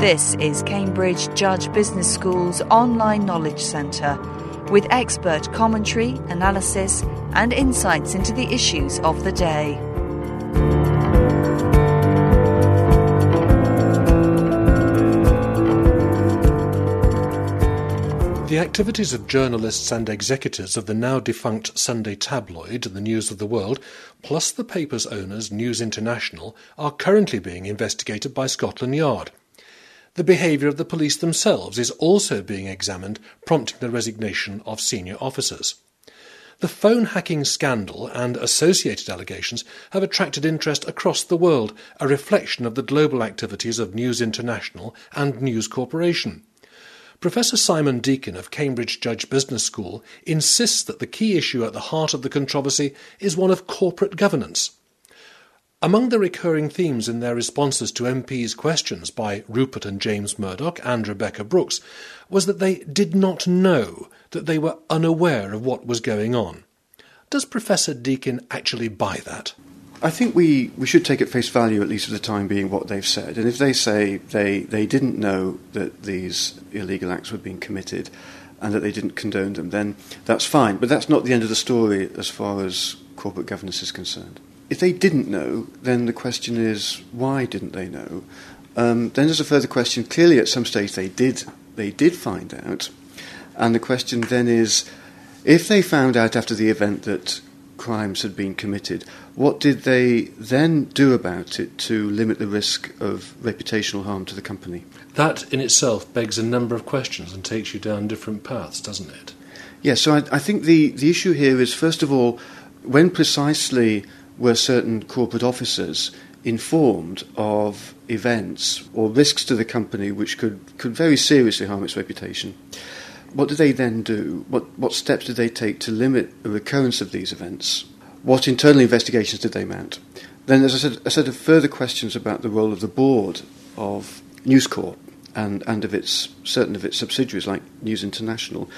This is Cambridge Judge Business School's online knowledge centre with expert commentary, analysis, and insights into the issues of the day. The activities of journalists and executors of the now defunct Sunday tabloid, The News of the World, plus the paper's owners, News International, are currently being investigated by Scotland Yard. The behaviour of the police themselves is also being examined, prompting the resignation of senior officers. The phone hacking scandal and associated allegations have attracted interest across the world, a reflection of the global activities of News International and News Corporation. Professor Simon Deakin of Cambridge Judge Business School insists that the key issue at the heart of the controversy is one of corporate governance. Among the recurring themes in their responses to MPs' questions by Rupert and James Murdoch and Rebekah Brooks was that they did not know, that they were unaware of what was going on. Does Professor Deakin actually buy that? I think we, we should take at face value, at least for the time being, what they've said. And if they say they, they didn't know that these illegal acts were being committed and that they didn't condone them, then that's fine. But that's not the end of the story as far as corporate governance is concerned. If they didn't know, then the question is why didn't they know? Um, then there's a further question. Clearly, at some stage, they did, they did find out. And the question then is if they found out after the event that crimes had been committed, what did they then do about it to limit the risk of reputational harm to the company? That in itself begs a number of questions and takes you down different paths, doesn't it? Yes, so I, I think the, the issue here is first of all, when precisely were certain corporate officers informed of events or risks to the company which could, could very seriously harm its reputation? What did they then do? What, what steps did they take to limit the recurrence of these events? What internal investigations did they mount? Then there's a set, a set of further questions about the role of the board of News Corp and, and of its certain of its subsidiaries like News International.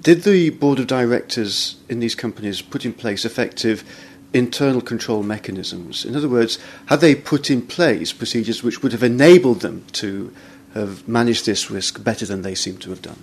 Did the board of directors in these companies put in place effective internal control mechanisms? In other words, had they put in place procedures which would have enabled them to have managed this risk better than they seem to have done?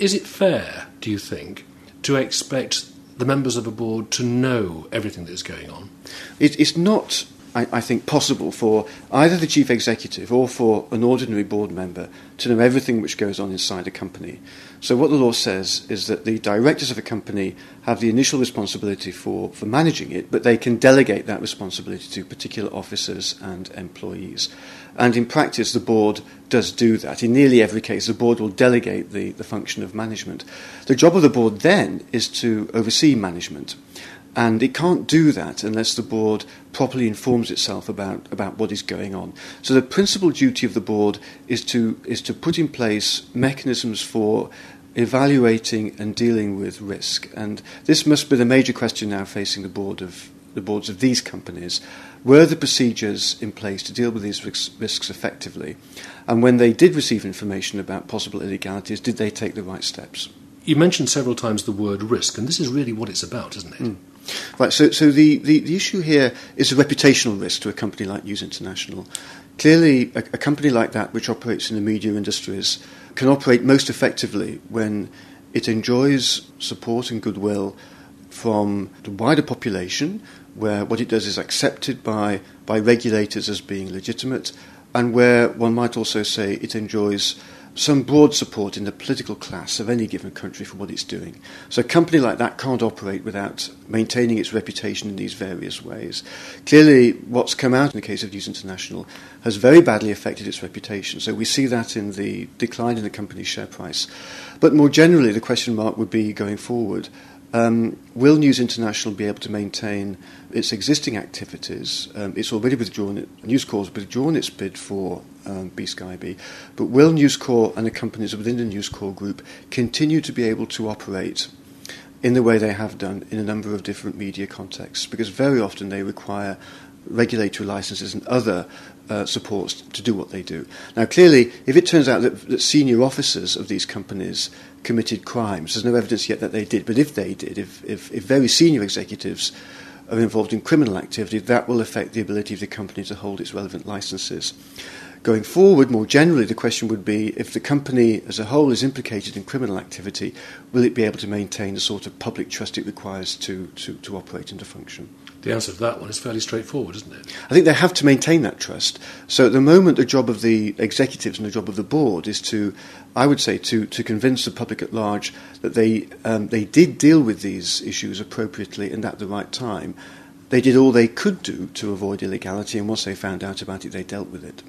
Is it fair, do you think, to expect the members of a board to know everything that is going on? It, it's not, I, I think, possible for either the chief executive or for an ordinary board member to know everything which goes on inside a company. So, what the law says is that the directors of a company have the initial responsibility for, for managing it, but they can delegate that responsibility to particular officers and employees. And in practice, the board does do that. In nearly every case, the board will delegate the, the function of management. The job of the board then is to oversee management. And it can't do that unless the board properly informs itself about, about what is going on. So the principal duty of the board is to, is to put in place mechanisms for evaluating and dealing with risk. And this must be the major question now facing the board of the boards of these companies. Were the procedures in place to deal with these risks effectively? And when they did receive information about possible illegalities, did they take the right steps? You mentioned several times the word risk, and this is really what it's about, isn't it? Mm. Right, so, so the, the, the, issue here is a reputational risk to a company like News International. Clearly, a, a company like that, which operates in the media industries, can operate most effectively when it enjoys support and goodwill from the wider population, where what it does is accepted by, by regulators as being legitimate, and where one might also say it enjoys some broad support in the political class of any given country for what it's doing. So a company like that can't operate without maintaining its reputation in these various ways. Clearly, what's come out in the case of News International has very badly affected its reputation. So we see that in the decline in the company's share price. But more generally, the question mark would be going forward um, will News International be able to maintain its existing activities? Um, it's already withdrawn, it, News Corp has withdrawn its bid for um, B-Sky but will News Corp and the companies within the News Corp group continue to be able to operate in the way they have done in a number of different media contexts? Because very often they require regulatory licenses and other uh, supports to do what they do. Now, clearly, if it turns out that, that senior officers of these companies committed crimes. There's no evidence yet that they did, but if they did, if, if, if very senior executives are involved in criminal activity, that will affect the ability of the company to hold its relevant licenses. Going forward, more generally, the question would be if the company as a whole is implicated in criminal activity, will it be able to maintain the sort of public trust it requires to, to, to operate and to function? The answer to that one is fairly straightforward, isn't it? I think they have to maintain that trust. So at the moment, the job of the executives and the job of the board is to, I would say, to, to convince the public at large that they, um, they did deal with these issues appropriately and at the right time. They did all they could do to avoid illegality, and once they found out about it, they dealt with it.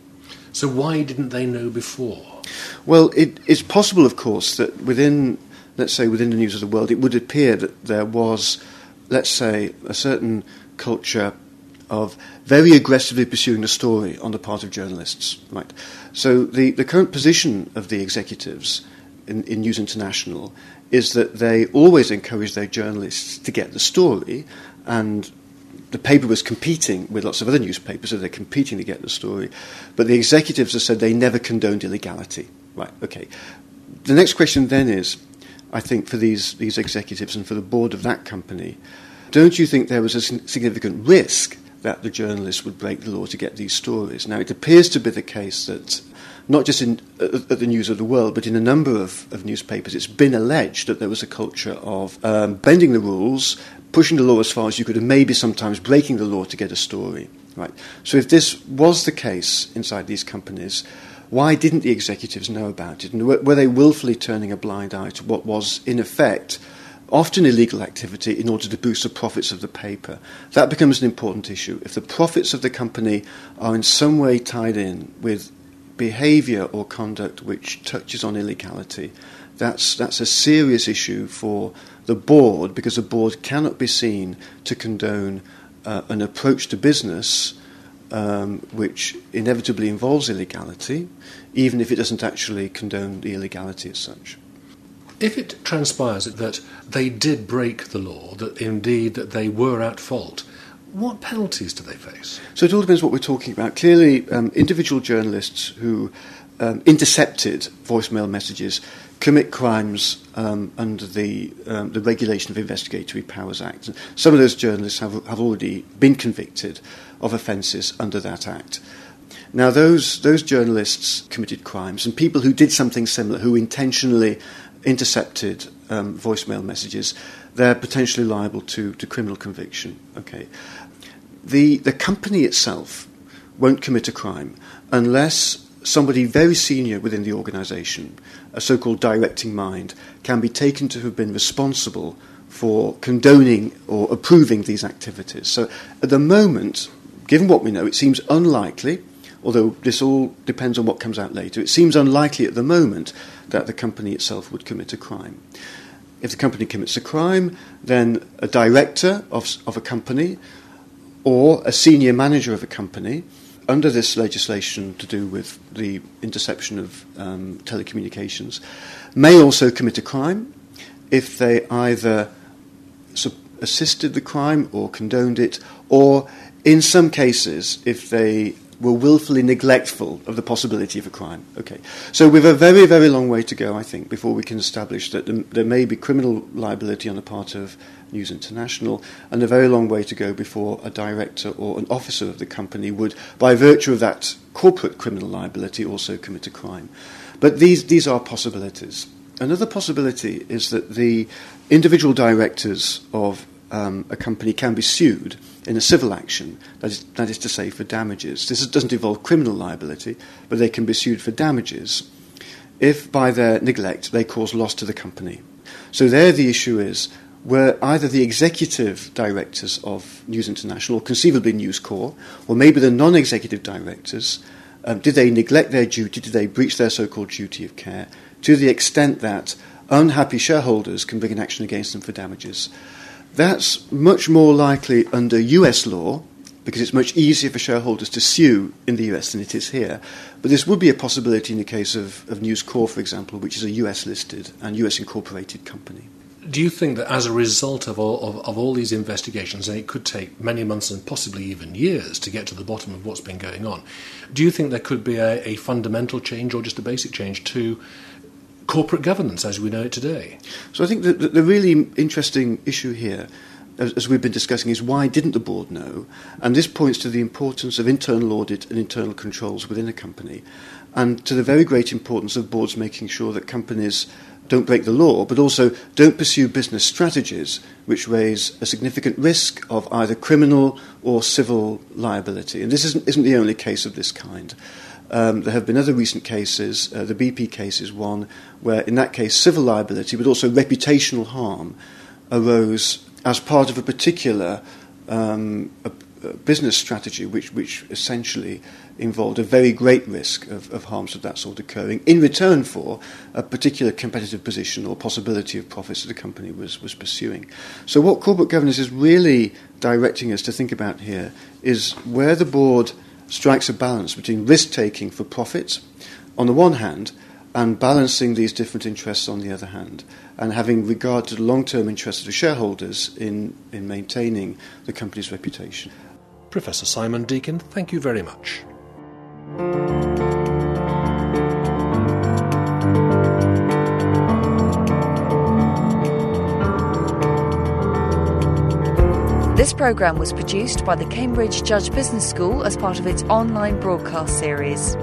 So why didn't they know before? Well, it, it's possible, of course, that within, let's say, within the news of the world, it would appear that there was, let's say, a certain culture of very aggressively pursuing the story on the part of journalists. Right. So the, the current position of the executives in, in News International is that they always encourage their journalists to get the story and the paper was competing with lots of other newspapers, so they're competing to get the story. But the executives have said they never condoned illegality. Right, okay. The next question then is, I think, for these, these executives and for the board of that company, don't you think there was a significant risk that the journalists would break the law to get these stories? Now, it appears to be the case that not just in, at the News of the World, but in a number of, of newspapers, it's been alleged that there was a culture of um, bending the rules, pushing the law as far as you could, and maybe sometimes breaking the law to get a story. Right. So if this was the case inside these companies, why didn't the executives know about it? And were they willfully turning a blind eye to what was, in effect, often illegal activity in order to boost the profits of the paper? That becomes an important issue. If the profits of the company are in some way tied in with behaviour or conduct which touches on illegality, that's, that's a serious issue for the board because the board cannot be seen to condone uh, an approach to business um, which inevitably involves illegality, even if it doesn't actually condone the illegality as such. If it transpires that they did break the law, that indeed that they were at fault, what penalties do they face? So it all depends what we're talking about. Clearly, um, individual journalists who um, intercepted voicemail messages commit crimes um, under the, um, the Regulation of Investigatory Powers Act. Some of those journalists have, have already been convicted of offences under that Act. Now, those, those journalists committed crimes, and people who did something similar, who intentionally intercepted um, voicemail messages, they're potentially liable to, to criminal conviction. Okay. The, the company itself won't commit a crime unless somebody very senior within the organisation, a so called directing mind, can be taken to have been responsible for condoning or approving these activities. So at the moment, given what we know, it seems unlikely, although this all depends on what comes out later, it seems unlikely at the moment that the company itself would commit a crime. If the company commits a crime, then a director of, of a company or a senior manager of a company under this legislation to do with the interception of um, telecommunications may also commit a crime if they either su- assisted the crime or condoned it, or in some cases, if they were willfully neglectful of the possibility of a crime. Okay, so we've a very, very long way to go, I think, before we can establish that there may be criminal liability on the part of News International, and a very long way to go before a director or an officer of the company would, by virtue of that corporate criminal liability, also commit a crime. But these, these are possibilities. Another possibility is that the individual directors of um, a company can be sued in a civil action, that is, that is to say, for damages. This doesn't involve criminal liability, but they can be sued for damages if, by their neglect, they cause loss to the company. So, there the issue is were either the executive directors of News International, or conceivably News Corp, or maybe the non executive directors, um, did they neglect their duty? Did they breach their so called duty of care to the extent that unhappy shareholders can bring an action against them for damages? That's much more likely under US law because it's much easier for shareholders to sue in the US than it is here. But this would be a possibility in the case of, of News Corp, for example, which is a US listed and US incorporated company do you think that as a result of all, of, of, all these investigations, and it could take many months and possibly even years to get to the bottom of what's been going on, do you think there could be a, a fundamental change or just a basic change to corporate governance as we know it today? So I think the, the really interesting issue here as, we've been discussing, is why didn't the board know? And this points to the importance of internal audit and internal controls within a company, and to the very great importance of boards making sure that companies don't break the law, but also don't pursue business strategies which raise a significant risk of either criminal or civil liability. And this isn't, isn't the only case of this kind. Um, there have been other recent cases. Uh, the BP case is one where, in that case, civil liability, but also reputational harm, arose as part of a particular um, a, a business strategy, which, which essentially involved a very great risk of, of harms of that sort occurring in return for a particular competitive position or possibility of profits that the company was, was pursuing. So, what corporate governance is really directing us to think about here is where the board strikes a balance between risk taking for profit on the one hand and balancing these different interests on the other hand, and having regard to the long term interests of the shareholders in, in maintaining the company's reputation. Professor Simon Deakin, thank you very much. This programme was produced by the Cambridge Judge Business School as part of its online broadcast series.